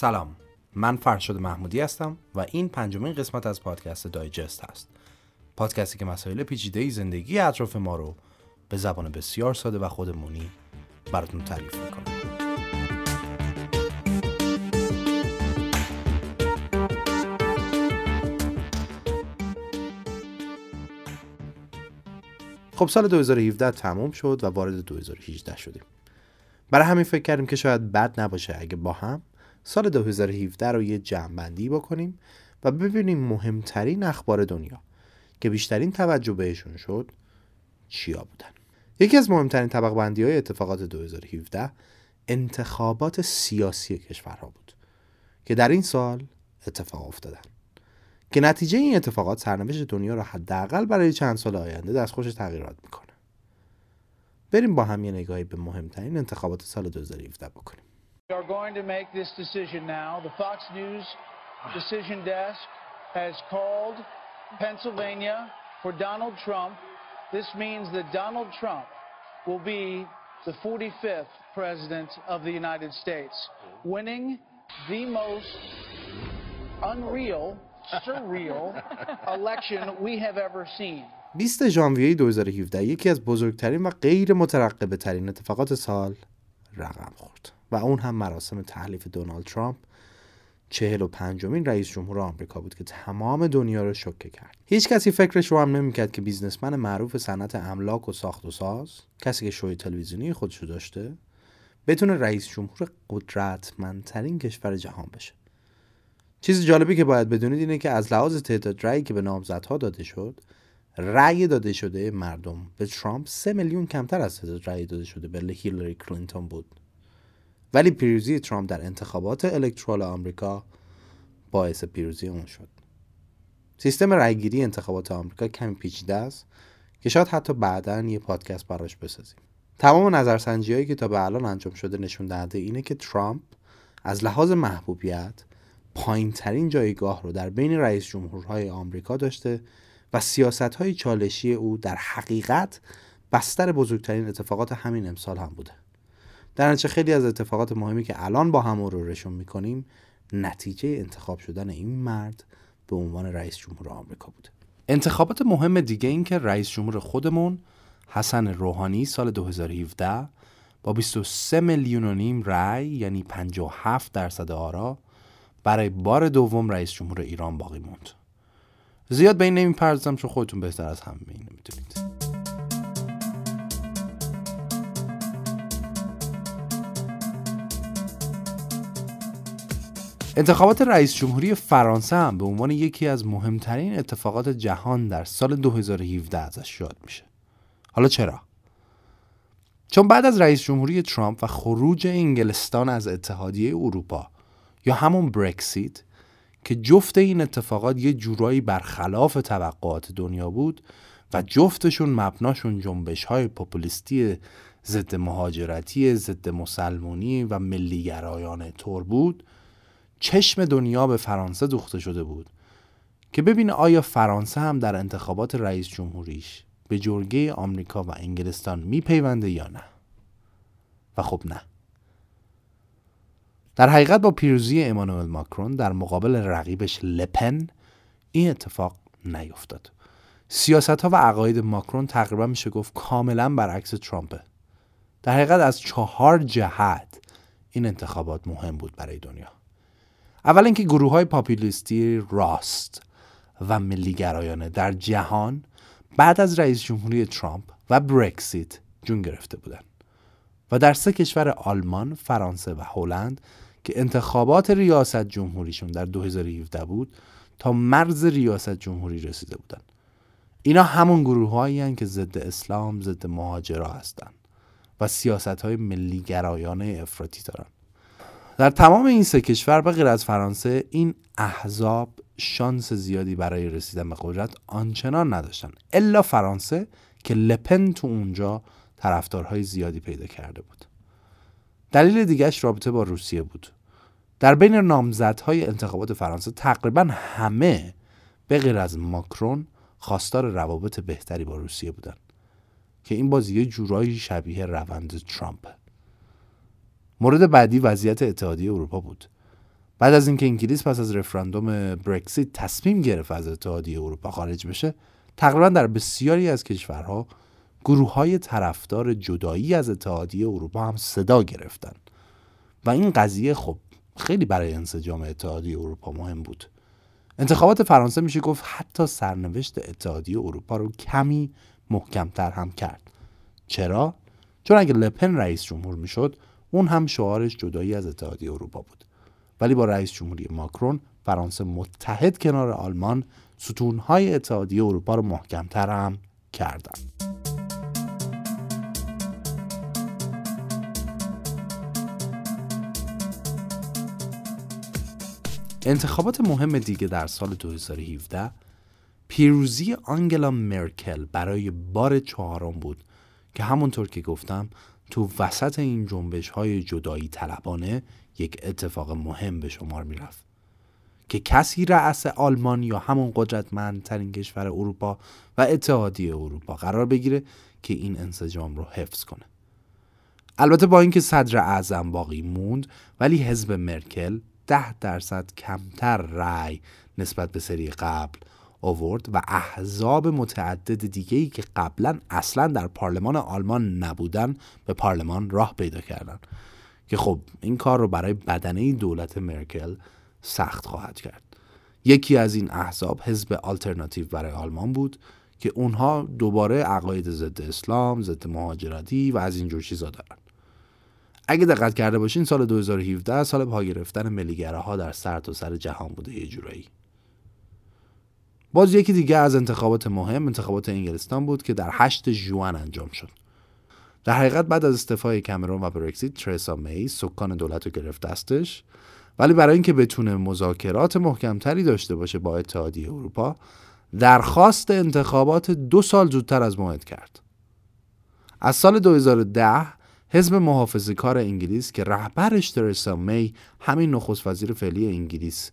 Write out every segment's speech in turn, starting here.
سلام. من فرشاد محمودی هستم و این پنجمین قسمت از پادکست دایجست هست. پادکستی که مسائل پیچیده زندگی اطراف ما رو به زبان بسیار ساده و خودمونی براتون تعریف می‌کنه. خب سال 2017 تموم شد و وارد 2018 شدیم. برای همین فکر کردیم که شاید بد نباشه اگه با هم سال 2017 رو یه جمعبندی بکنیم و ببینیم مهمترین اخبار دنیا که بیشترین توجه بهشون شد چیا بودن. یکی از مهمترین طبق بندی های اتفاقات 2017 انتخابات سیاسی کشورها بود که در این سال اتفاق افتادن. که نتیجه این اتفاقات سرنوشت دنیا را حداقل برای چند سال آینده دستخوش تغییرات می‌کنه. بریم با هم یه نگاهی به مهمترین انتخابات سال 2017 بکنیم. We are going to make this decision now. The Fox News decision desk has called Pennsylvania for Donald Trump. This means that Donald Trump will be the 45th president of the United States, winning the most unreal, surreal election we have ever seen. 20 ژانویه 2017 یکی از بزرگترین و غیر مترقبه ترین اتفاقات سال رقم خورد و اون هم مراسم تحلیف دونالد ترامپ چهل و پنجمین رئیس جمهور آمریکا بود که تمام دنیا رو شوکه کرد. هیچ کسی فکرش رو هم نمی‌کرد که بیزنسمن معروف صنعت املاک و ساخت و ساز کسی که شوی تلویزیونی خودشو داشته بتونه رئیس جمهور قدرتمندترین کشور جهان بشه. چیز جالبی که باید بدونید اینه که از لحاظ تعداد رأیی که به نامزدها داده شد رأی داده شده مردم به ترامپ سه میلیون کمتر از تعداد رأی داده شده به هیلاری کلینتون بود. ولی پیروزی ترامپ در انتخابات الکترال آمریکا باعث پیروزی اون شد. سیستم رأیگیری انتخابات آمریکا کمی پیچیده است که شاید حتی بعدا یه پادکست براش بسازیم. تمام نظرسنجی هایی که تا به الان انجام شده نشون دهنده اینه که ترامپ از لحاظ محبوبیت پایین ترین جایگاه رو در بین رئیس جمهورهای آمریکا داشته و سیاست های چالشی او در حقیقت بستر بزرگترین اتفاقات همین امسال هم بوده. در نتیجه خیلی از اتفاقات مهمی که الان با هم رو رشون می‌کنیم نتیجه انتخاب شدن این مرد به عنوان رئیس جمهور آمریکا بوده. انتخابات مهم دیگه این که رئیس جمهور خودمون حسن روحانی سال 2017 با 23 میلیون و نیم رأی یعنی 57 درصد آرا برای بار دوم رئیس جمهور ایران باقی موند. زیاد به این نمی‌پردازم چون خودتون بهتر از همه اینو می‌دونید انتخابات رئیس جمهوری فرانسه هم به عنوان یکی از مهمترین اتفاقات جهان در سال 2017 ازش یاد میشه. حالا چرا؟ چون بعد از رئیس جمهوری ترامپ و خروج انگلستان از اتحادیه اروپا یا همون برکسیت که جفت این اتفاقات یه جورایی برخلاف توقعات دنیا بود و جفتشون مبناشون جنبش های پوپولیستی ضد مهاجرتی ضد مسلمونی و ملیگرایانه طور بود چشم دنیا به فرانسه دوخته شده بود که ببینه آیا فرانسه هم در انتخابات رئیس جمهوریش به جرگه آمریکا و انگلستان میپیونده یا نه. و خب نه. در حقیقت با پیروزی امانوئل ماکرون در مقابل رقیبش لپن این اتفاق نیفتاد. سیاست ها و عقاید ماکرون تقریبا میشه گفت کاملا برعکس ترامپه. در حقیقت از چهار جهت این انتخابات مهم بود برای دنیا. اول اینکه گروه های پاپولیستی راست و ملیگرایانه در جهان بعد از رئیس جمهوری ترامپ و برکسیت جون گرفته بودند و در سه کشور آلمان، فرانسه و هلند که انتخابات ریاست جمهوریشون در 2017 بود تا مرز ریاست جمهوری رسیده بودند. اینا همون گروه هایی که ضد اسلام، ضد مهاجرا هستند و سیاست های ملیگرایانه افراطی دارن. در تمام این سه کشور به غیر از فرانسه این احزاب شانس زیادی برای رسیدن به قدرت آنچنان نداشتن. الا فرانسه که لپن تو اونجا طرفدارهای زیادی پیدا کرده بود. دلیل دیگهش رابطه با روسیه بود. در بین نامزدهای انتخابات فرانسه تقریبا همه به غیر از ماکرون خواستار روابط بهتری با روسیه بودن که این بازی یه جورایی شبیه روند ترامپ. مورد بعدی وضعیت اتحادیه اروپا بود. بعد از اینکه انگلیس پس از رفراندوم برکسیت تصمیم گرفت از اتحادیه اروپا خارج بشه تقریبا در بسیاری از کشورها گروه های طرفدار جدایی از اتحادیه اروپا هم صدا گرفتن و این قضیه خب خیلی برای انسجام اتحادیه اروپا مهم بود. انتخابات فرانسه میشه گفت حتی سرنوشت اتحادیه اروپا رو کمی محکمتر هم کرد. چرا؟ چون اگه لپن رئیس جمهور می‌شد اون هم شعارش جدایی از اتحادیه اروپا بود. ولی با رئیس جمهوری ماکرون فرانسه متحد کنار آلمان ستونهای اتحادیه اروپا رو محکمتر هم کردن. انتخابات مهم دیگه در سال 2017 پیروزی آنگلا مرکل برای بار چهارم بود که همونطور که گفتم تو وسط این جنبش های جدایی طلبانه یک اتفاق مهم به شمار می‌رفت که کسی رأس آلمان یا همون قدرتمندترین کشور اروپا و اتحادیه اروپا قرار بگیره که این انسجام رو حفظ کنه. البته با اینکه صدر اعظم باقی موند ولی حزب مرکل ده درصد کمتر رأی نسبت به سری قبل آورد و احزاب متعدد دیگه ای که قبلا اصلا در پارلمان آلمان نبودن به پارلمان راه پیدا کردن که خب این کار رو برای بدنه دولت مرکل سخت خواهد کرد. یکی از این احزاب حزب آلترناتیو برای آلمان بود که اونها دوباره عقاید ضد اسلام، ضد مهاجرتی و از اینجور چیزا دارن. اگه دقت کرده باشین سال 2017 سال پا گرفتن ملیگره ها در سر تا سر جهان بوده یه جورایی. باز یکی دیگه از انتخابات مهم انتخابات انگلستان بود که در 8 جوان انجام شد. در حقیقت بعد از استعفای کامرون و برکزیت ترسا می سکان دولت رو گرفت دستش. ولی برای اینکه بتونه مذاکرات محکمتری داشته باشه با اتحادیه اروپا درخواست انتخابات دو سال زودتر از موعد کرد. از سال 2010 حزب محافظه کار انگلیس که رهبرش ترسا می همین نخست وزیر فعلی انگلیس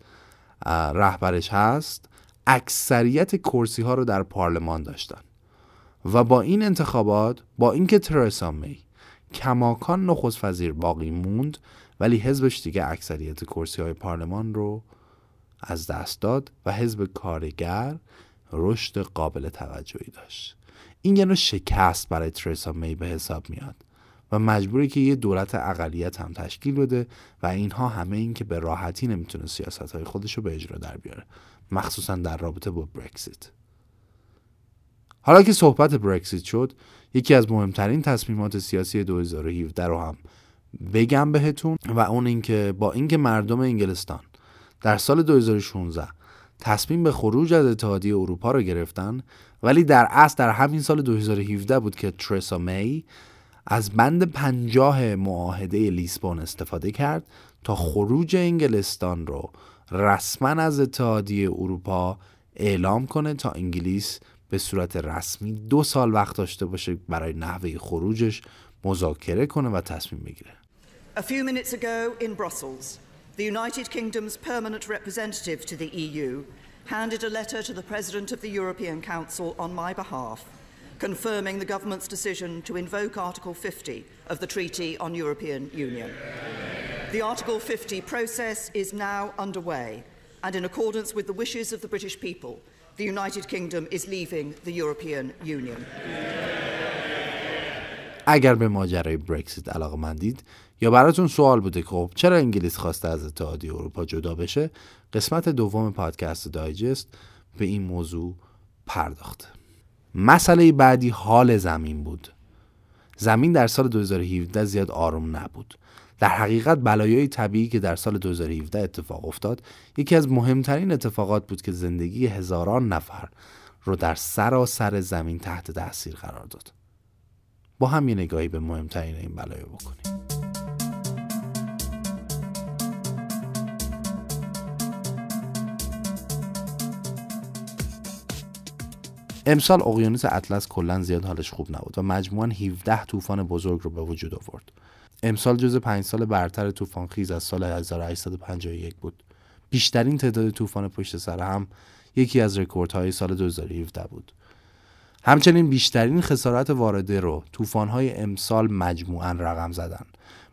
رهبرش هست اکثریت کرسی ها رو در پارلمان داشتن و با این انتخابات با اینکه ترسا می کماکان نخست وزیر باقی موند ولی حزبش دیگه اکثریت کرسی های پارلمان رو از دست داد و حزب کارگر رشد قابل توجهی داشت. این یه شکست برای ترسا می به حساب میاد و مجبوری که یه دولت اقلیت هم تشکیل بده و اینها همه این که به راحتی نمی‌تونه سیاست های خودش رو به اجرا در بیاره. مخصوصا در رابطه با برکسیت حالا که صحبت برکسیت شد یکی از مهمترین تصمیمات سیاسی 2017 رو هم بگم بهتون و اون اینکه با اینکه مردم انگلستان در سال 2016 تصمیم به خروج از اتحادیه اروپا رو گرفتن ولی در اصل در همین سال 2017 بود که ترسا می از بند پنجاه معاهده لیسبون استفاده کرد تا خروج انگلستان رو رسما از اتحادیه اروپا اعلام کنه تا انگلیس به صورت رسمی دو سال وقت داشته باشه برای نحوه خروجش مذاکره کنه و تصمیم بگیره. A few minutes ago in Brussels, the United Kingdom's permanent representative to the EU handed a letter to the President of the European Council on my behalf confirming the government's decision to invoke Article 50 of the Treaty on European Union. The Article 50 process is now underway, and in accordance with the wishes of the British people, the United Kingdom is leaving the European Union. اگر به ماجرای برکسیت علاقه مندید یا براتون سوال بوده که خب چرا انگلیس خواسته از اتحادیه اروپا جدا بشه قسمت دوم پادکست دایجست به این موضوع پرداخته مسئله بعدی حال زمین بود. زمین در سال 2017 زیاد آروم نبود. در حقیقت بلایای طبیعی که در سال 2017 اتفاق افتاد یکی از مهمترین اتفاقات بود که زندگی هزاران نفر رو در سراسر زمین تحت تاثیر قرار داد. با هم یه نگاهی به مهمترین این بلایا بکنیم. امسال اقیانوس اطلس کلا زیاد حالش خوب نبود و مجموعا 17 طوفان بزرگ رو به وجود آورد. امسال جز پنج سال برتر طوفان خیز از سال 1851 بود. بیشترین تعداد طوفان پشت سر هم یکی از رکوردهای سال 2017 بود. همچنین بیشترین خسارت وارده رو طوفان‌های امسال مجموعا رقم زدن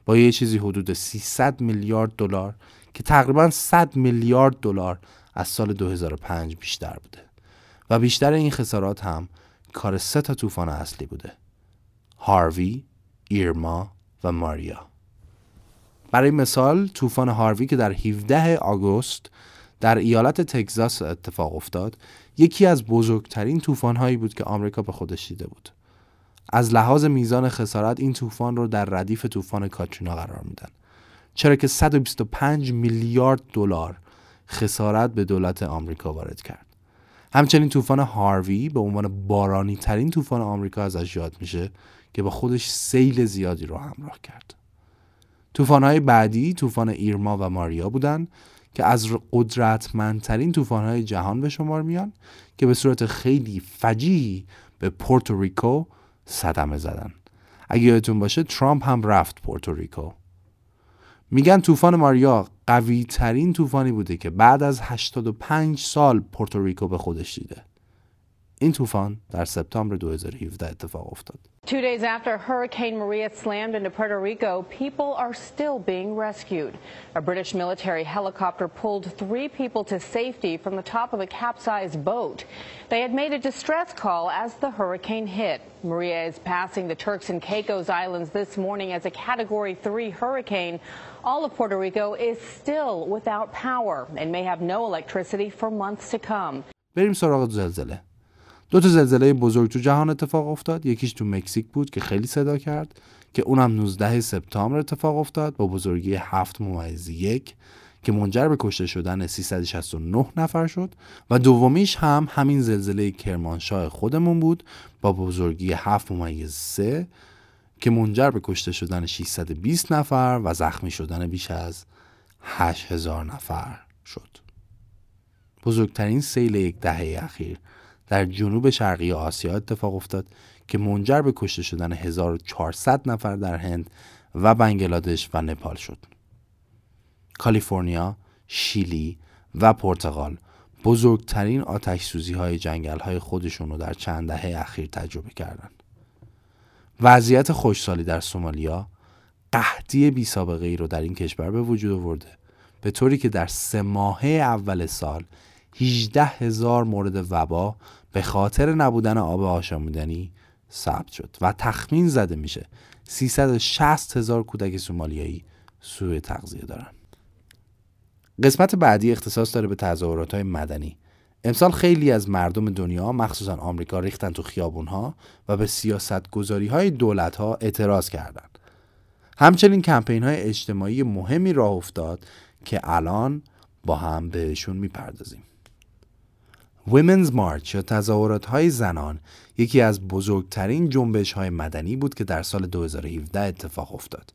با یه چیزی حدود 300 میلیارد دلار که تقریبا 100 میلیارد دلار از سال 2005 بیشتر بوده و بیشتر این خسارات هم کار سه تا طوفان اصلی بوده. هاروی، ایرما و ماریا. برای مثال طوفان هاروی که در 17 آگوست در ایالت تگزاس اتفاق افتاد یکی از بزرگترین طوفان هایی بود که آمریکا به خودش دیده بود. از لحاظ میزان خسارت این طوفان رو در ردیف طوفان کاترینا قرار میدن. چرا که 125 میلیارد دلار خسارت به دولت آمریکا وارد کرد. همچنین طوفان هاروی به عنوان بارانی ترین طوفان آمریکا ازش یاد میشه که با خودش سیل زیادی رو همراه کرد. طوفان‌های بعدی طوفان ایرما و ماریا بودند که از قدرتمندترین طوفان‌های جهان به شمار میان که به صورت خیلی فجیعی به پورتوریکو صدمه زدن اگه یادتون باشه ترامپ هم رفت پورتوریکو میگن طوفان ماریا قوی ترین طوفانی بوده که بعد از 85 سال پورتوریکو به خودش دیده این طوفان در سپتامبر 2017 اتفاق افتاد. Two days after Hurricane Maria slammed into Puerto Rico, people are still being rescued. A British military helicopter pulled three people to safety from the top of a capsized boat. They had made a distress call as the hurricane hit. Maria is passing the Turks and Caicos Islands this morning as a Category 3 hurricane. All of Puerto Rico is still without power and may have no electricity for months to come. بریم سراغ زلزله. دو تا زلزله بزرگ تو جهان اتفاق افتاد یکیش تو مکزیک بود که خیلی صدا کرد که اونم 19 سپتامبر اتفاق افتاد با بزرگی 7 ممیز یک که منجر به کشته شدن 369 نفر شد و دومیش هم همین زلزله کرمانشاه خودمون بود با بزرگی 7 ممیز 3 که منجر به کشته شدن 620 نفر و زخمی شدن بیش از 8000 نفر شد بزرگترین سیل یک دهه اخیر در جنوب شرقی آسیا اتفاق افتاد که منجر به کشته شدن 1400 نفر در هند و بنگلادش و نپال شد. کالیفرنیا، شیلی و پرتغال بزرگترین آتش سوزی های جنگل های خودشون رو در چند دهه اخیر تجربه کردند. وضعیت خوشسالی در سومالیا قحطی بی سابقه ای رو در این کشور به وجود آورده. به طوری که در سه ماهه اول سال 18 هزار مورد وبا به خاطر نبودن آب آشامیدنی ثبت شد و تخمین زده میشه. 360 هزار کودک سومالیایی سوء تغذیه دارن. قسمت بعدی اختصاص داره به تظاهرات های مدنی. امسال خیلی از مردم دنیا مخصوصا آمریکا ریختن تو خیابون ها و به سیاست گذاری های دولت ها اعتراض کردند. همچنین کمپین های اجتماعی مهمی راه افتاد که الان با هم بهشون می‌پردازیم. Women's March یا تظاهرات های زنان یکی از بزرگترین جنبش های مدنی بود که در سال 2017 اتفاق افتاد.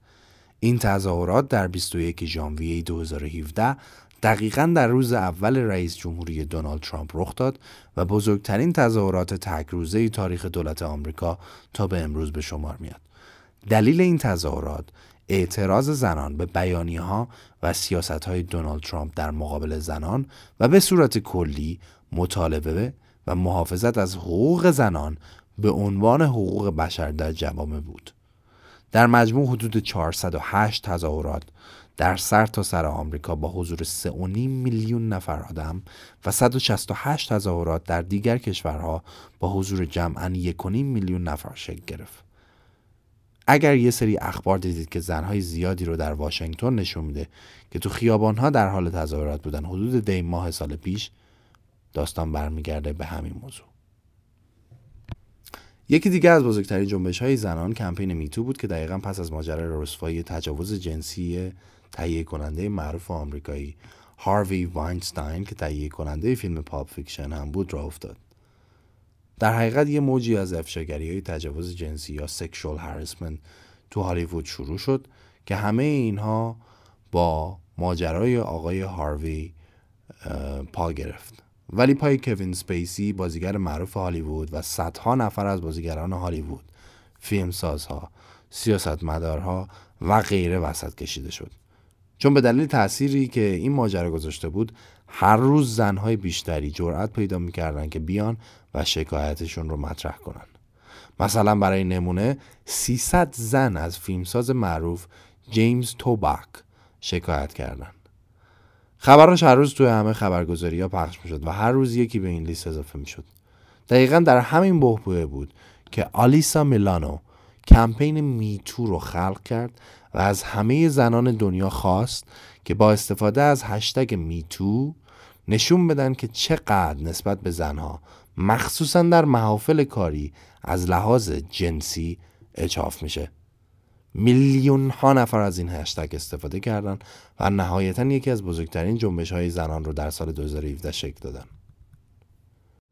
این تظاهرات در 21 ژانویه 2017 دقیقا در روز اول رئیس جمهوری دونالد ترامپ رخ داد و بزرگترین تظاهرات تک روزه تاریخ دولت آمریکا تا به امروز به شمار میاد. دلیل این تظاهرات اعتراض زنان به بیانی ها و سیاست های دونالد ترامپ در مقابل زنان و به صورت کلی مطالبه و محافظت از حقوق زنان به عنوان حقوق بشر در جوامع بود. در مجموع حدود 408 تظاهرات در سر تا سر آمریکا با حضور 3.5 میلیون نفر آدم و 168 تظاهرات در دیگر کشورها با حضور جمعا 1.5 میلیون نفر شکل گرفت. اگر یه سری اخبار دیدید که زنهای زیادی رو در واشنگتن نشون میده که تو خیابانها در حال تظاهرات بودن حدود دی ماه سال پیش داستان برمیگرده به همین موضوع یکی دیگه از بزرگترین جنبش های زنان کمپین میتو بود که دقیقا پس از ماجرای رسوایی تجاوز جنسی تهیه کننده معروف آمریکایی هاروی واینستاین که تهیه کننده فیلم Pulp Fiction هم بود را افتاد. در حقیقت یه موجی از افشاگری های تجاوز جنسی یا sexual harassment تو هالیوود شروع شد که همه اینها با ماجرای آقای هاروی پا گرفت. ولی پای کوین سپیسی بازیگر معروف هالیوود و صدها نفر از بازیگران هالیوود فیلمسازها سیاستمدارها و غیره وسط کشیده شد. چون به دلیل تأثیری که این ماجرا گذاشته بود هر روز زنهای بیشتری جرأت پیدا می‌کردن که بیان و شکایتشون رو مطرح کنن مثلا برای نمونه 300 زن از فیلمساز معروف جیمز توباک شکایت کردند. خبراش هر روز توی همه خبرگزاری ها پخش می‌شد و هر روز یکی به این لیست اضافه می‌شد دقیقا در همین بحبوه بود که آلیسا میلانو کمپین میتو رو خلق کرد و از همه زنان دنیا خواست که با استفاده از هشتگ میتو نشون بدن که چقدر نسبت به زنها مخصوصا در محافل کاری از لحاظ جنسی اچاف میشه. میلیون ها نفر از این هشتگ استفاده کردن و نهایتا یکی از بزرگترین جنبش های زنان رو در سال 2017 شکل دادن.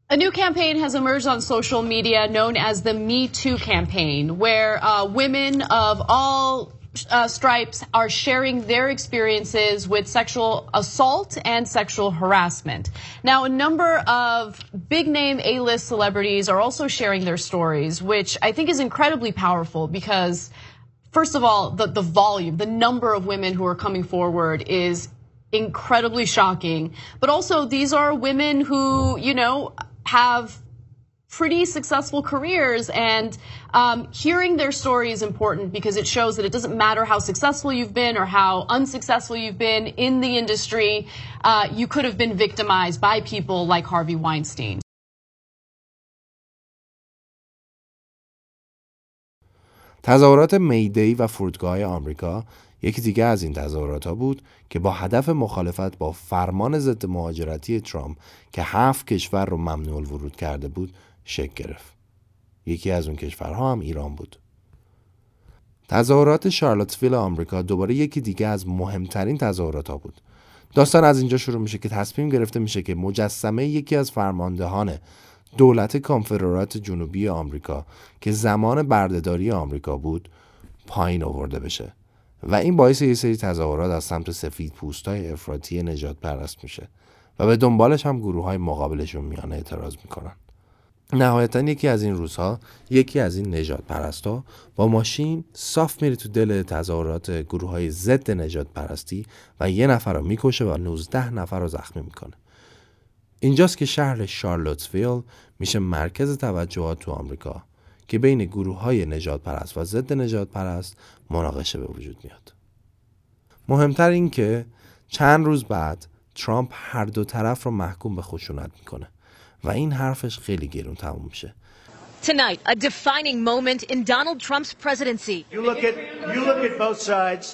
A new campaign has emerged on social media known as the Me Too campaign, where uh, women of all uh, stripes are sharing their experiences with sexual assault and sexual harassment. Now, a number of big name A list celebrities are also sharing their stories, which I think is incredibly powerful because, first of all, the, the volume, the number of women who are coming forward is incredibly shocking. But also, these are women who, you know, have pretty successful careers and um, hearing their story is important because it shows that it doesn't matter how successful you've been or how unsuccessful you've been in the industry uh, you could have been victimized by people like harvey weinstein تظاهرات میدی و فرودگاه آمریکا یکی دیگه از این تظاهرات ها بود که با هدف مخالفت با فرمان ضد مهاجرتی ترامپ که هفت کشور رو ممنوع ورود کرده بود شکل گرفت. یکی از اون کشورها هم ایران بود. تظاهرات شارلوتسویل آمریکا دوباره یکی دیگه از مهمترین تظاهرات ها بود. داستان از اینجا شروع میشه که تصمیم گرفته میشه که مجسمه یکی از فرماندهان دولت کانفدرات جنوبی آمریکا که زمان بردهداری آمریکا بود پایین آورده بشه و این باعث یه سری تظاهرات از سمت سفید پوست های افراطی نجات پرست میشه و به دنبالش هم گروه های مقابلشون میان اعتراض می‌کنن نهایتا یکی از این روزها یکی از این نجات پرستا با ماشین صاف میره تو دل تظاهرات گروه های ضد نجات پرستی و یه نفر رو می‌کشه و 19 نفر رو زخمی می‌کنه. اینجاست که شهر شارلوتسویل میشه مرکز توجهات تو آمریکا که بین گروه های نجات پرست و ضد نجات پرست مناقشه به وجود میاد. مهمتر این که چند روز بعد ترامپ هر دو طرف رو محکوم به خشونت می‌کنه. و این حرفش خیلی گرون تموم میشه Tonight, a defining moment in Donald Trump's presidency. You look at you look at both sides.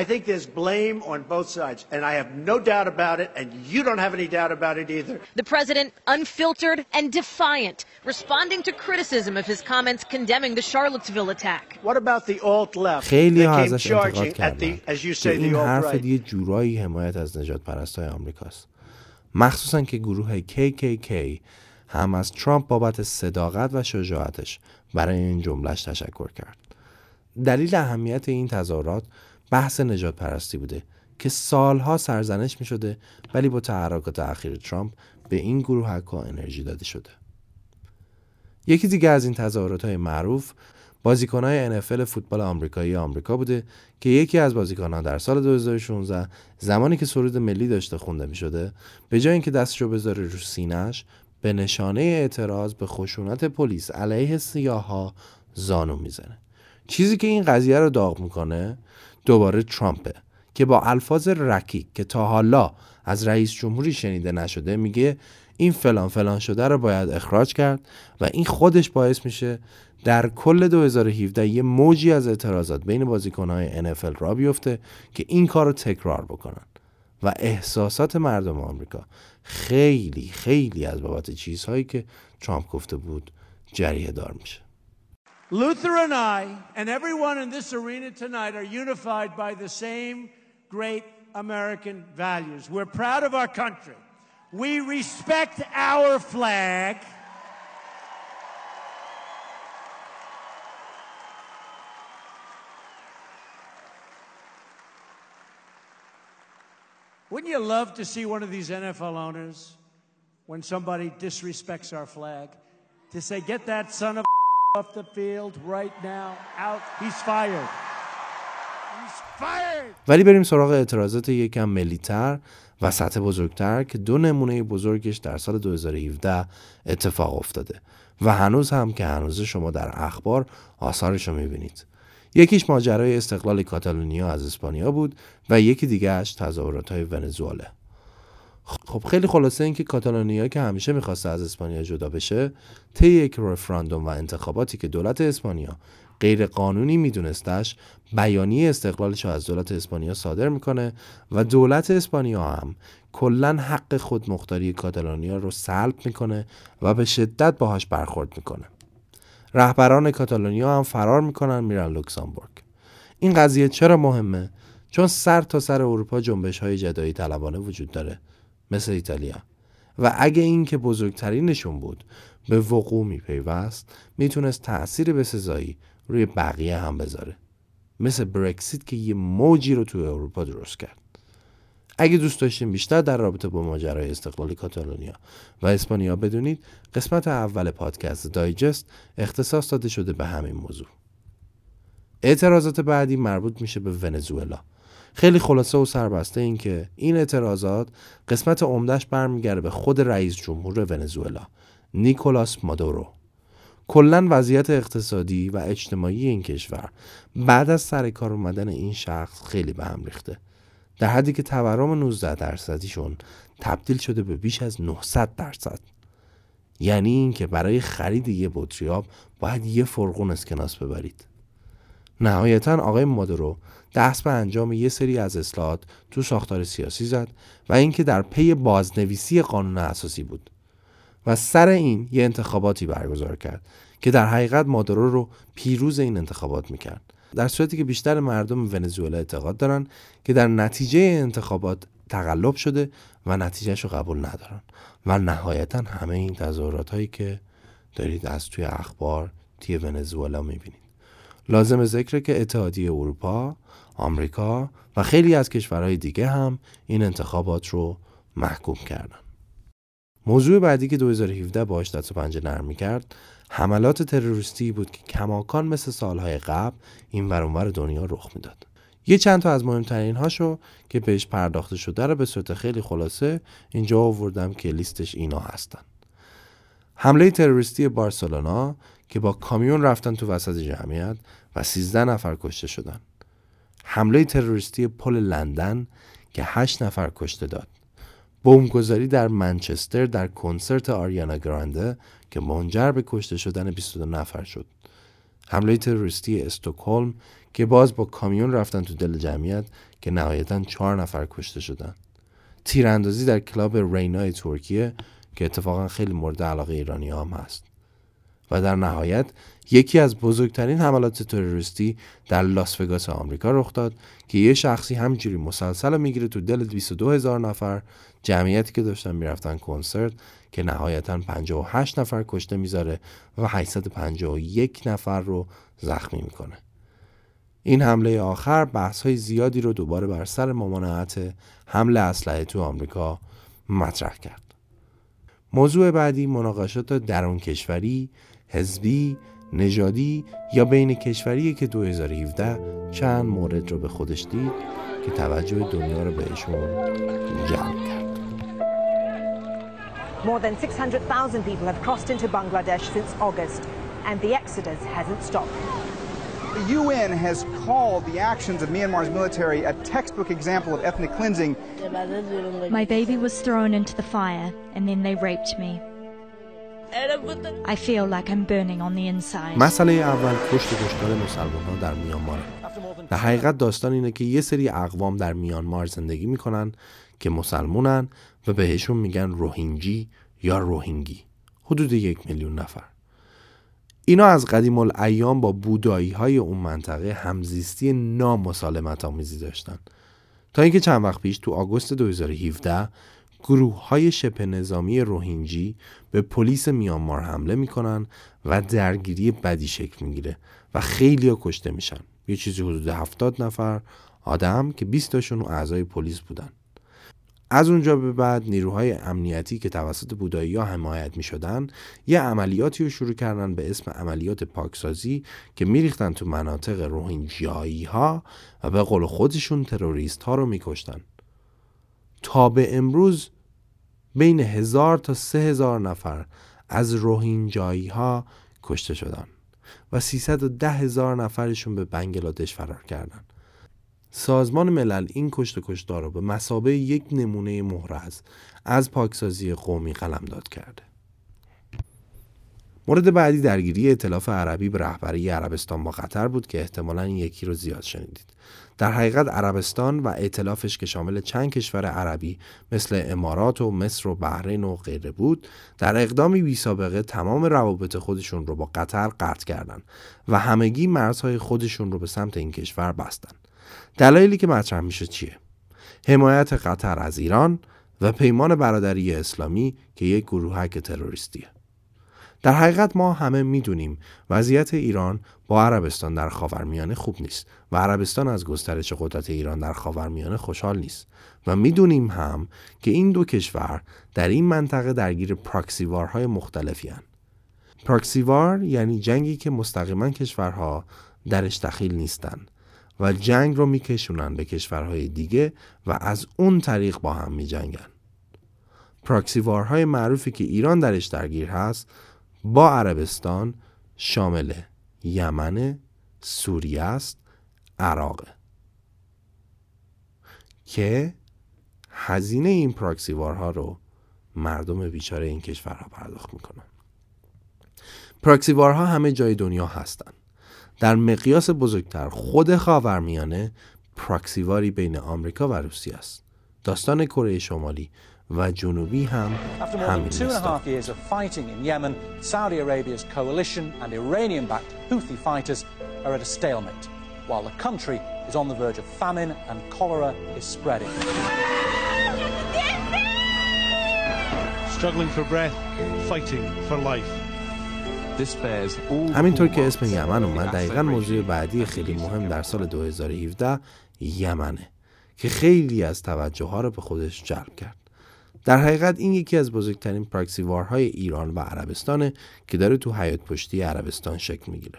I think there's blame on both sides, and I have no doubt about it, and you don't have any doubt about it either. The president, unfiltered and defiant, responding to criticism of his comments condemning the Charlottesville attack. What about the alt left? خیلی ها ازش انتقاد کردن as you که say, این the alt حرف. یه جورایی حمایت از نجات پرست های آمریکاست مخصوصا که گروه KKK هم از ترامپ بابت صداقت و شجاعتش برای این جملش تشکر کرد. دلیل اهمیت این تظاهرات بحث نجات پرستی بوده که سالها سرزنش می شده ولی با تحرکات اخیر ترامپ به این گروه ها انرژی داده شده. یکی دیگه از این تظاهرات های معروف بازیکنهای NFL فوتبال آمریکایی آمریکا بوده که یکی از بازیکنان در سال 2016 زمانی که سرود ملی داشته خونده می شده به جای اینکه دستشو بذاره رو سینهش به نشانه اعتراض به خشونت پلیس علیه سیاها زانو می‌زنه. چیزی که این قضیه رو داغ می‌کنه دوباره ترامپه که با الفاظ رکیک که تا حالا از رئیس جمهوری شنیده نشده میگه این فلان فلان شده رو باید اخراج کرد و این خودش باعث میشه در کل 2017 یه موجی از اعتراضات بین بازیکنهای NFL را بیفته که این کار رو تکرار بکنن و احساسات مردم آمریکا خیلی خیلی از بابت چیزهایی که ترامپ گفته بود جریه دار میشه Luther and I, and everyone in this arena tonight, are unified by the same great American values. We're proud of our country. We respect our flag. Wouldn't you love to see one of these NFL owners, when somebody disrespects our flag, to say, get that son of off the field right now, out, he's fired. He's fired! ولی بریم سراغ اعتراضات یکم ملیتر و سطح بزرگتر که دو نمونه بزرگش در سال 2017 اتفاق افتاده و هنوز هم که هنوز شما در اخبار آثارش رو می‌بینید یکیش ماجرای استقلال کاتالونیا از اسپانیا بود و یکی دیگهش تظاهرات های ونزوئلا. خب خیلی خلاصه اینکه کاتالونیا که همیشه می‌خواسته از اسپانیا جدا بشه طی یک رفراندوم و انتخاباتی که دولت اسپانیا غیر قانونی میدونستش بیانیه استقلالش از دولت اسپانیا صادر می‌کنه و دولت اسپانیا هم کلا حق خودمختاری کاتالونیا رو سلب می‌کنه و به شدت باهاش برخورد می‌کنه. رهبران کاتالونیا هم فرار می‌کنن میرن لوکسامبورگ این قضیه چرا مهمه؟ چون سر تا سر اروپا جنبش های جدایی طلبانه وجود داره مثل ایتالیا. و اگه این که بزرگترینشون بود به وقوع میپیوست می‌تونست تأثیر بسزایی روی بقیه هم بذاره. مثل برکسیت که یه موجی رو توی اروپا درست کرد. اگه دوست داشتین بیشتر در رابطه با ماجرای استقلال کاتالونیا و اسپانیا بدونید قسمت اول پادکست دایجست اختصاص داده شده به همین موضوع. اعتراضات بعدی مربوط میشه به ونزوئلا. خیلی خلاصه و سربسته این که این اعتراضات قسمت عمدهش برمیگرده به خود رئیس جمهور ونزوئلا نیکولاس مادورو. کلا وضعیت اقتصادی و اجتماعی این کشور بعد از سر کار اومدن این شخص خیلی به هم ریخته. در حدی که تورم 19 درصدیشون تبدیل شده به بیش از 900 درصد. یعنی اینکه برای خرید یه بطریاب باید یه فرقون اسکناس ببرید. نهایتا آقای مادورو دست به انجام یه سری از اصلاحات تو ساختار سیاسی زد و اینکه در پی بازنویسی قانون اساسی بود و سر این یه انتخاباتی برگزار کرد که در حقیقت مادورو رو پیروز این انتخابات می‌کرد. در صورتی که بیشتر مردم ونزوئلا اعتقاد دارن که در نتیجه انتخابات تقلب شده و نتیجهش رو قبول ندارن و نهایتا همه این تظاهرات هایی که دارید از توی اخبار توی ونزوئلا می‌بینید لازم ذکره که اتحادیه اروپا، آمریکا و خیلی از کشورهای دیگه هم این انتخابات رو محکوم کردن. موضوع بعدی که 2017 باش دست و پنجه نرم کرد حملات تروریستی بود که کماکان مثل سالهای قبل این ورانور دنیا رخ می‌داد. یه چند تا از مهمترین هاشو که بهش پرداخته شده رو به صورت خیلی خلاصه اینجا آوردم که لیستش اینا هستن. حمله تروریستی بارسلونا که با کامیون رفتن تو وسط جمعیت و 13 نفر کشته شدن. حمله تروریستی پل لندن که 8 نفر کشته داد. بمبگذاری در منچستر در کنسرت آریانا گرانده که منجر به کشته شدن 22 نفر شد. حمله تروریستی استکهلم که باز با کامیون رفتن تو دل جمعیت که نهایتا چهار نفر کشته شدن. تیراندازی در کلاب رینای ترکیه که اتفاقا خیلی مورد علاقه ایرانی هم هست. و در نهایت یکی از بزرگترین حملات تروریستی در لاس وگاس آمریکا رخ داد که یه شخصی همجوری مسلسل می‌گیره تو دل 22 هزار نفر جمعیتی که داشتن می‌رفتن کنسرت که نهایتا 58 نفر کشته می‌ذاره و 851 نفر رو زخمی می‌کنه. این حمله آخر بحث های زیادی رو دوباره بر سر ممانعت حمله اسلحه تو آمریکا مطرح کرد. موضوع بعدی مناقشات درون کشوری حزبی نژادی یا بین کشوری که 2017 چند مورد رو به خودش دید که توجه دنیا رو بهشون جلب More than 600,000 people have crossed into Bangladesh since August, and the exodus hasn't stopped. The UN has called the actions of Myanmar's military a textbook example of ethnic cleansing. My baby was thrown into the fire, and then they raped me. I feel like I'm burning on the inside. مسئله اول کشت کشتار مسلمان ها در میانمار در حقیقت داستان اینه که یه سری اقوام در میانمار زندگی میکنن که مسلمونن و بهشون میگن روهینجی یا روهینگی. حدود یک میلیون نفر. اینا از قدیم الایام با بودایی های اون منطقه همزیستی نامسالمت آمیزی داشتن. تا اینکه چند وقت پیش تو آگوست 2017 گروه های شبه نظامی روهینجی به پلیس میانمار حمله می‌کنن و درگیری بدی شکل می‌گیره و خیلی ها کشته میشن. یه چیزی حدود هفتاد نفر آدم که 20 تاشون اعضای پلیس بودن. از اونجا به بعد نیروهای امنیتی که توسط بودایی ها حمایت می شدن یه عملیاتی رو شروع کردن به اسم عملیات پاکسازی که میریختن تو مناطق روهینجیایی ها و به قول خودشون تروریست ها رو میکشتن. تا به امروز بین هزار تا سه هزار نفر از روهینجایی ها کشته شدن و 310 هزار نفرشون به بنگلادش فرار کردن. سازمان ملل این کشت کشتار رو به مسابه یک نمونه محرز از پاکسازی قومی قلمداد کرده. مورد بعدی درگیری ائتلاف عربی به رهبری عربستان با قطر بود که احتمالا یکی رو زیاد شنیدید. در حقیقت عربستان و ائتلافش که شامل چند کشور عربی مثل امارات و مصر و بحرین و غیره بود در اقدامی بی سابقه تمام روابط خودشون رو با قطر قطع کردند و همگی مرزهای خودشون رو به سمت این کشور بستن. دلایلی که مطرح میشه چیه؟ حمایت قطر از ایران و پیمان برادری اسلامی که یک گروهک تروریستیه. در حقیقت ما همه می‌دونیم وضعیت ایران با عربستان در خاورمیانه خوب نیست و عربستان از گسترش قدرت ایران در خاورمیانه خوشحال نیست و می‌دونیم هم که این دو کشور در این منطقه درگیر پراکسیوارهای مختلفی هن. پراکسیوار یعنی جنگی که مستقیما کشورها درش دخیل نیستن و جنگ رو میکشونن به کشورهای دیگه و از اون طریق با هم میجنگن. پراکسیوارهای معروفی که ایران درش درگیر هست با عربستان شامل یمن، سوریه است، عراق که هزینه این پراکسیوارها رو مردم بیچاره این کشورها پرداخت می‌کنن پراکسیوارها همه جای دنیا هستند. در مقیاس بزرگتر خود خاورمیانه پراکسیواری بین آمریکا و روسیه است. داستان کره شمالی و جنوبی هم همین two and a half years of fighting in Yemen, Saudi Arabia's coalition and Iranian-backed Houthi fighters are at a stalemate, while the country is on the verge of famine and cholera is spreading. Struggling for breath, fighting for life. همینطور که اسم یمن اومد دقیقا موضوع بعدی خیلی مهم در سال 2017 یمنه که خیلی از توجه ها رو به خودش جلب کرد. در حقیقت این یکی از بزرگترین پراکسیوارهای ایران و عربستانه که داره تو حیات پشتی عربستان شکل می‌گیره.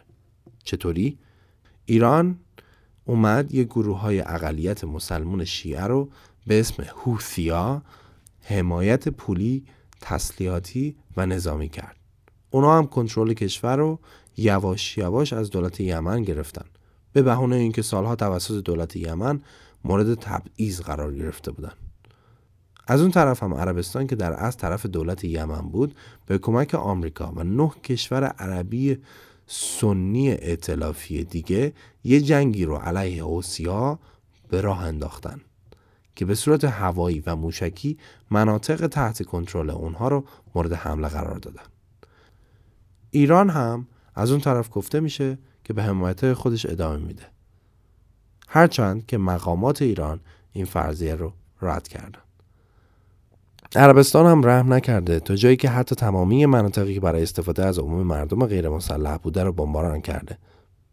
چطوری؟ ایران اومد یه گروه های اقلیت مسلمون شیعه رو به اسم هوثیا حمایت پولی تسلیحاتی و نظامی کرد. اونا هم کنترل کشور رو یواش یواش از دولت یمن گرفتن. به بهونه اینکه سالها توسط دولت یمن مورد تبعیض قرار گرفته بودن. از اون طرف هم عربستان که در از طرف دولت یمن بود به کمک آمریکا و نه کشور عربی سنی ائتلافی دیگه یه جنگی رو علیه ها به راه انداختن که به صورت هوایی و موشکی مناطق تحت کنترل اونها رو مورد حمله قرار دادن. ایران هم از اون طرف گفته میشه که به حمایت خودش ادامه میده. هرچند که مقامات ایران این فرضیه رو رد کردن. عربستان هم رحم نکرده. تا جایی که حتی تمامی مناطقی که برای استفاده از عموم مردم غیر مسلح بوده رو بمباران کرده.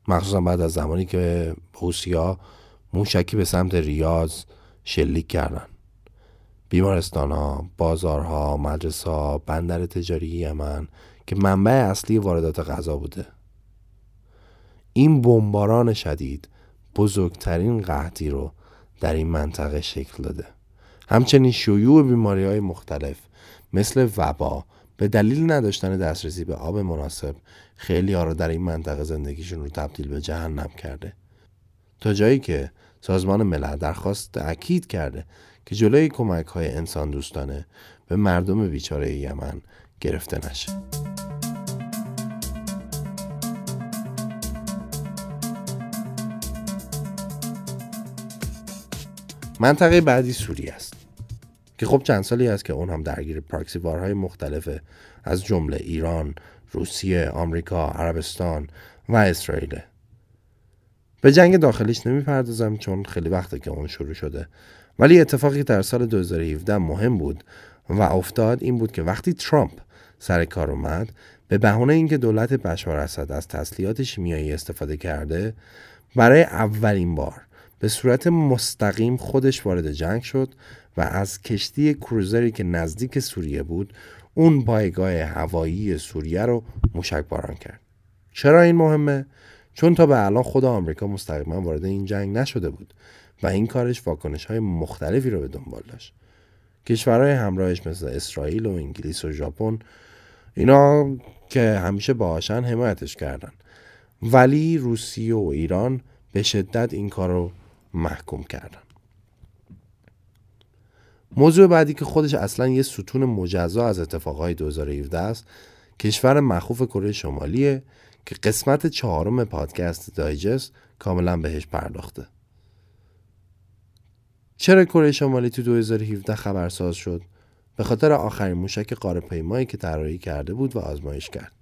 مخصوصا بعد از زمانی که حوسیا موشکی به سمت ریاض شلیک کردن. بیمارستان ها، بازارها، مدرسه ها، بندر تجاری یمن که منبع اصلی واردات غذا بوده. این بمباران شدید بزرگترین قحطی رو در این منطقه شکل داده. همچنین شیوع بیماری های مختلف مثل وبا به دلیل نداشتن دسترسی به آب مناسب خیلی ها رو در این منطقه زندگیشون رو تبدیل به جهنم کرده. تا جایی که سازمان ملل درخواست اکید کرده که جلوی کمک های انسان دوستانه به مردم بیچاره یمن گرفته نشه منطقه بعدی سوریه است که خب چند سالی است که اون هم درگیر پراکسی وارهای مختلف از جمله ایران، روسیه، آمریکا، عربستان و اسرائیل. به جنگ داخلیش نمی‌پردازم چون خیلی وقته که اون شروع شده ولی اتفاقی در سال 2017 مهم بود و افتاد این بود که وقتی ترامپ سر کار اومد. به بهانه اینکه دولت بشار اسد از تسلیحات شیمیایی استفاده کرده برای اولین بار به صورت مستقیم خودش وارد جنگ شد و از کشتی کروزری که نزدیک سوریه بود اون پایگاه هوایی سوریه رو موشک باران کرد. چرا این مهمه؟ چون تا به الان خود آمریکا مستقیما وارد این جنگ نشده بود و این کارش واکنش های مختلفی رو به دنبال داشت. کشورهای همراهش مثل اسرائیل و انگلیس و ژاپن اینا که همیشه باهاشن حمایتش کردن. ولی روسیه و ایران به شدت این کار رو محکوم کردن. موضوع بعدی که خودش اصلا یه ستون مجزا از اتفاقهای 2017 است کشور مخوف کره شمالیه که قسمت چهارم پادکست دایجست کاملا بهش پرداخته. چرا کره شمالی تو 2017 خبرساز شد؟ به خاطر آخرین موشک قاره پیمایی که طراحی کرده بود و آزمایش کرد.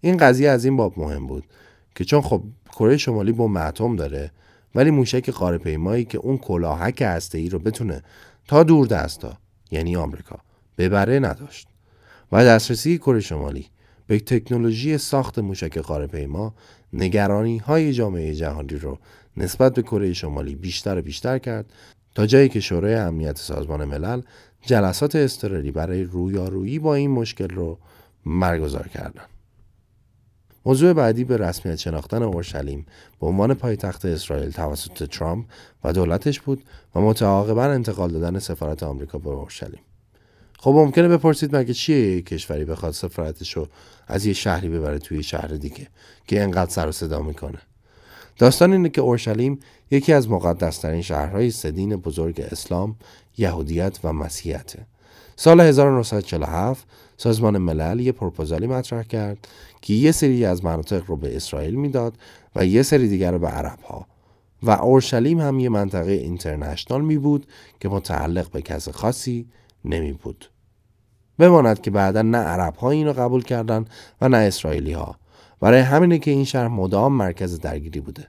این قضیه از این باب مهم بود که چون خب کره شمالی با اتم داره ولی موشک قاره پیمایی که اون کلاهک هسته ای رو بتونه تا دور دستا یعنی آمریکا ببره نداشت. و دسترسی کره شمالی به تکنولوژی ساخت موشک قاره پیما نگرانی های جامعه جهانی رو نسبت به کره شمالی بیشتر و بیشتر کرد تا جایی که شورای امنیت سازمان ملل جلسات اضطراری برای رویارویی با این مشکل رو برگزار کردند. موضوع بعدی به رسمیت شناختن اورشلیم به عنوان پایتخت اسرائیل توسط ترامپ و دولتش بود و متعاقبا انتقال دادن سفارت آمریکا به اورشلیم. خب ممکنه بپرسید مگه چیه یک کشوری بخواد سفارتش رو از یه شهری ببره توی شهر دیگه که انقدر سر و صدا می‌کنه داستان اینه که اورشلیم یکی از مقدسترین شهرهای سدین بزرگ اسلام، یهودیت و مسیحیته. سال 1947 سازمان ملل یه پروپوزالی مطرح کرد که یه سری از مناطق رو به اسرائیل می‌داد و یه سری دیگر رو به عرب ها و اورشلیم هم یه منطقه اینترنشنال می بود که متعلق به کس خاصی نمی بود. بماند که بعدا نه عرب ها اینو قبول کردن و نه اسرائیلی ها برای همینه که این شهر مدام مرکز درگیری بوده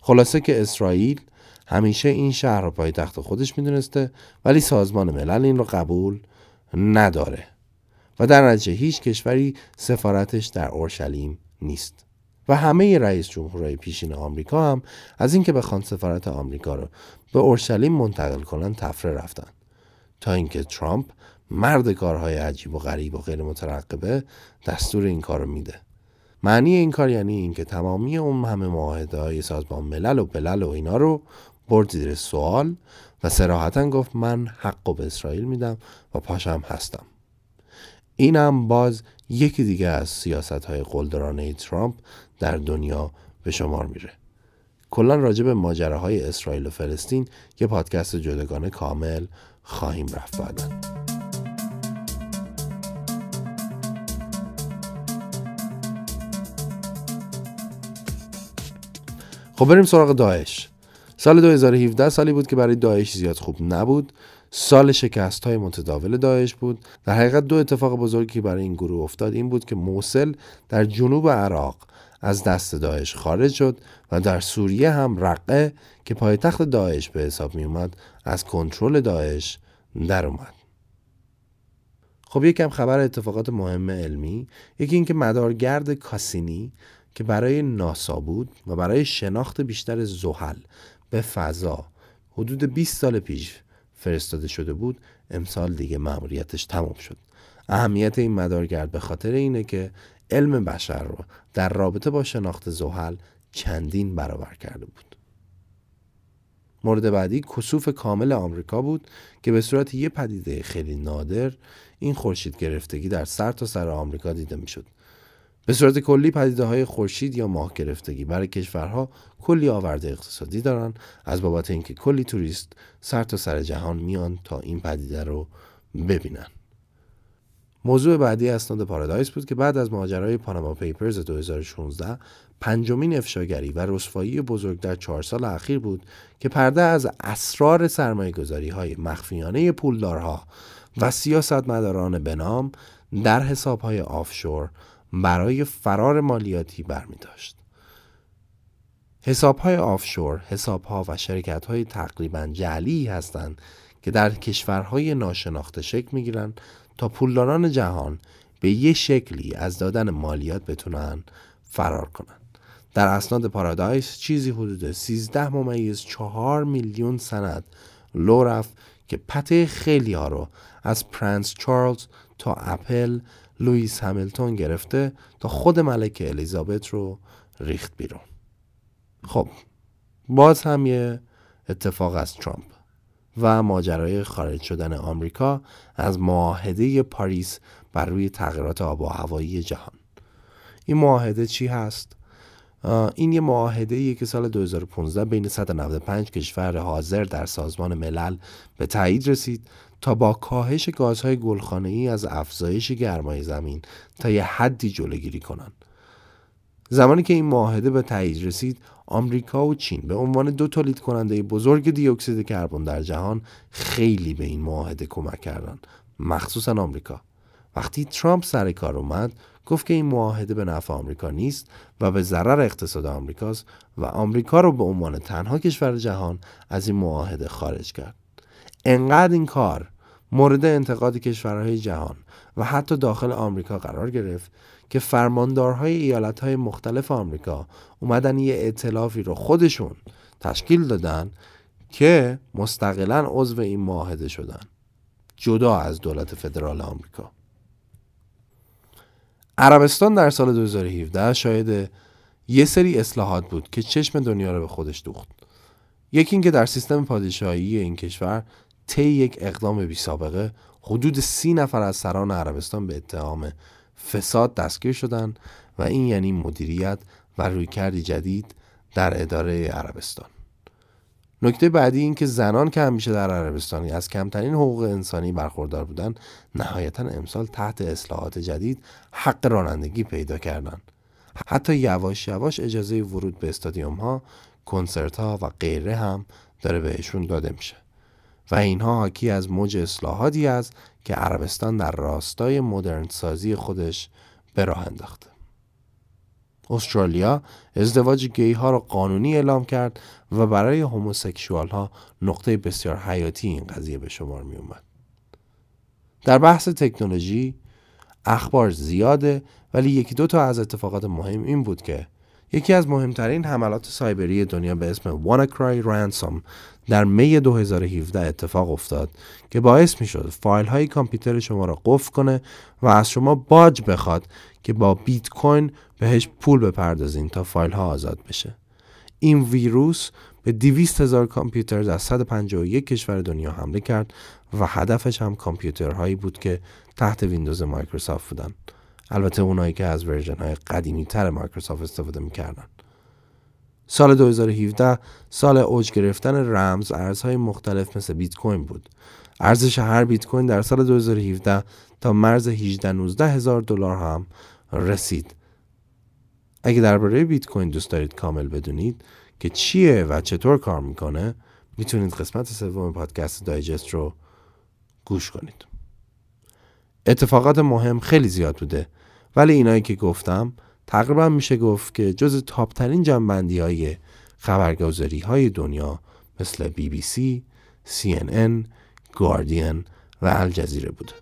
خلاصه که اسرائیل همیشه این شهر رو پای تخت خودش می‌دونسته ولی سازمان ملل این رو قبول نداره. و در نتیجه هیچ کشوری سفارتش در اورشلیم نیست. و همه رئیس جمهورهای پیشین آمریکا هم از اینکه بخوان سفارت آمریکا رو به اورشلیم منتقل کنن تفره رفتن. تا اینکه ترامپ مرد کارهای عجیب و غریب و غیر مترقبه دستور این کار میده. معنی این کار یعنی اینکه تمامی اون همه معاهده های سازمان ملل و بلل و اینا رو برد زیر سوال و سراحتا گفت من حق به اسرائیل میدم و پاشم هستم. اینم باز یکی دیگه از سیاست های قلدرانه ترامپ در دنیا به شمار میره. کلا راجع به ماجراهای اسرائیل و فلسطین یه پادکست جدگانه کامل خواهیم رفت بعدن خب بریم سراغ داعش. سال 2017 سالی بود که برای داعش زیاد خوب نبود. سال شکست های متداول داعش بود. در حقیقت دو اتفاق بزرگی که برای این گروه افتاد این بود که موسل در جنوب عراق از دست داعش خارج شد و در سوریه هم رقه که پایتخت داعش به حساب می اومد از کنترل داعش در اومد. خب یکم خبر اتفاقات مهم علمی. یکی اینکه مدارگرد کاسینی که برای ناسا بود و برای شناخت بیشتر زحل به فضا. حدود 20 سال پیش فرستاده شده بود. امسال دیگه مأموریتش تمام شد. اهمیت این مدارگرد به خاطر اینه که علم بشر رو در رابطه با شناخت زحل چندین برابر کرده بود. مورد بعدی کسوف کامل آمریکا بود که به صورت یه پدیده خیلی نادر این خورشید گرفتگی در سر تا سر آمریکا دیده می‌شد. به صورت کلی پدیده های خورشید یا ماه گرفتگی برای کشورها کلی آورده اقتصادی دارن از بابت اینکه کلی توریست سر تا سر جهان میان تا این پدیده رو ببینن. موضوع بعدی اسناد پارادایس بود که بعد از ماجرای پاناما پیپرز 2016 پنجمین افشاگری و رسوایی بزرگ در چهار سال اخیر بود که پرده از اسرار سرمایه گذاری های مخفیانه پولدارها و سیاستمداران بنام در حساب های آفشور برای فرار مالیاتی برمی داشت. حساب های offshore حساب ها و شرکت های تقریبا جعلی هستند که در کشورهای ناشناخته شکل می گیرند تا پولداران جهان به یه شکلی از دادن مالیات بتونن فرار کنند. در اسناد Paradise چیزی حدود 13 ممیز 4 میلیون سند لو رفت که پته خیلی ها رو از پرنس چارلز تا اپل لوئیس همیلتون گرفته تا خود ملکه الیزابت رو ریخت بیرون. خب باز هم یه اتفاق از ترامپ و ماجرای خارج شدن آمریکا از معاهده پاریس بر روی تغییرات آب و هوایی جهان. این معاهده چی هست؟ این یه معاهده ایه که سال 2015 بین 195 کشور حاضر در سازمان ملل به تایید رسید تا با کاهش گازهای گلخانه ای از افزایش گرمای زمین تا یه حدی جلوگیری کنند. زمانی که این معاهده به تایید رسید آمریکا و چین به عنوان دو تولید کننده بزرگ دی اکسید کربن در جهان خیلی به این معاهده کمک کردند مخصوصا آمریکا وقتی ترامپ سر کار اومد گفت که این معاهده به نفع آمریکا نیست و به ضرر اقتصاد آمریکاست و آمریکا رو به عنوان تنها کشور جهان از این معاهده خارج کرد انقدر این کار مورد انتقاد کشورهای جهان و حتی داخل آمریکا قرار گرفت که فرماندارهای ایالتهای مختلف آمریکا اومدن یه اعتلافی رو خودشون تشکیل دادن که مستقلا عضو این معاهده شدن جدا از دولت فدرال آمریکا. عربستان در سال 2017 شاید یه سری اصلاحات بود که چشم دنیا رو به خودش دوخت. یکی اینکه در سیستم پادشاهی این کشور طی یک اقدام بی سابقه حدود سی نفر از سران عربستان به اتهام فساد دستگیر شدند و این یعنی مدیریت و رویکردی جدید در اداره عربستان. نکته بعدی این که زنان که همیشه در عربستانی از کمترین حقوق انسانی برخوردار بودند نهایتا امسال تحت اصلاحات جدید حق رانندگی پیدا کردند. حتی یواش یواش اجازه ورود به استادیوم ها کنسرت ها و غیره هم داره بهشون داده میشه. و اینها حاکی از موج اصلاحاتی است که عربستان در راستای مدرن سازی خودش به راه انداخته استرالیا ازدواج گی ها را قانونی اعلام کرد و برای هموسکشوال ها نقطه بسیار حیاتی این قضیه به شمار می اومد. در بحث تکنولوژی اخبار زیاده ولی یکی دو تا از اتفاقات مهم این بود که یکی از مهمترین حملات سایبری دنیا به اسم WannaCry رانسوم در می 2017 اتفاق افتاد که باعث می شد فایل های کامپیوتر شما را قفل کنه و از شما باج بخواد که با بیت کوین بهش پول بپردازین تا فایل ها آزاد بشه. این ویروس به 200 هزار کامپیوتر در 151 کشور دنیا حمله کرد و هدفش هم کامپیوترهایی بود که تحت ویندوز مایکروسافت بودن. البته اونایی که از version های قدیمی تر مایکروسافت استفاده می‌کردن. سال 2017 سال اوج گرفتن رمز ارزهای مختلف مثل بیت کوین بود. ارزش هر بیت کوین در سال 2017 تا مرز 18 19 هزار دلار هم رسید. اگه درباره بیت کوین دوست دارید کامل بدونید که چیه و چطور کار می‌کنه می‌تونید قسمت سوم پادکست دایجست رو گوش کنید. اتفاقات مهم خیلی زیاد بوده. ولی اینایی که گفتم تقریبا میشه گفت که جز تاپترین جنبندی های خبرگزاری های دنیا مثل بی بی سی، سی ان گاردین و الجزیره بود.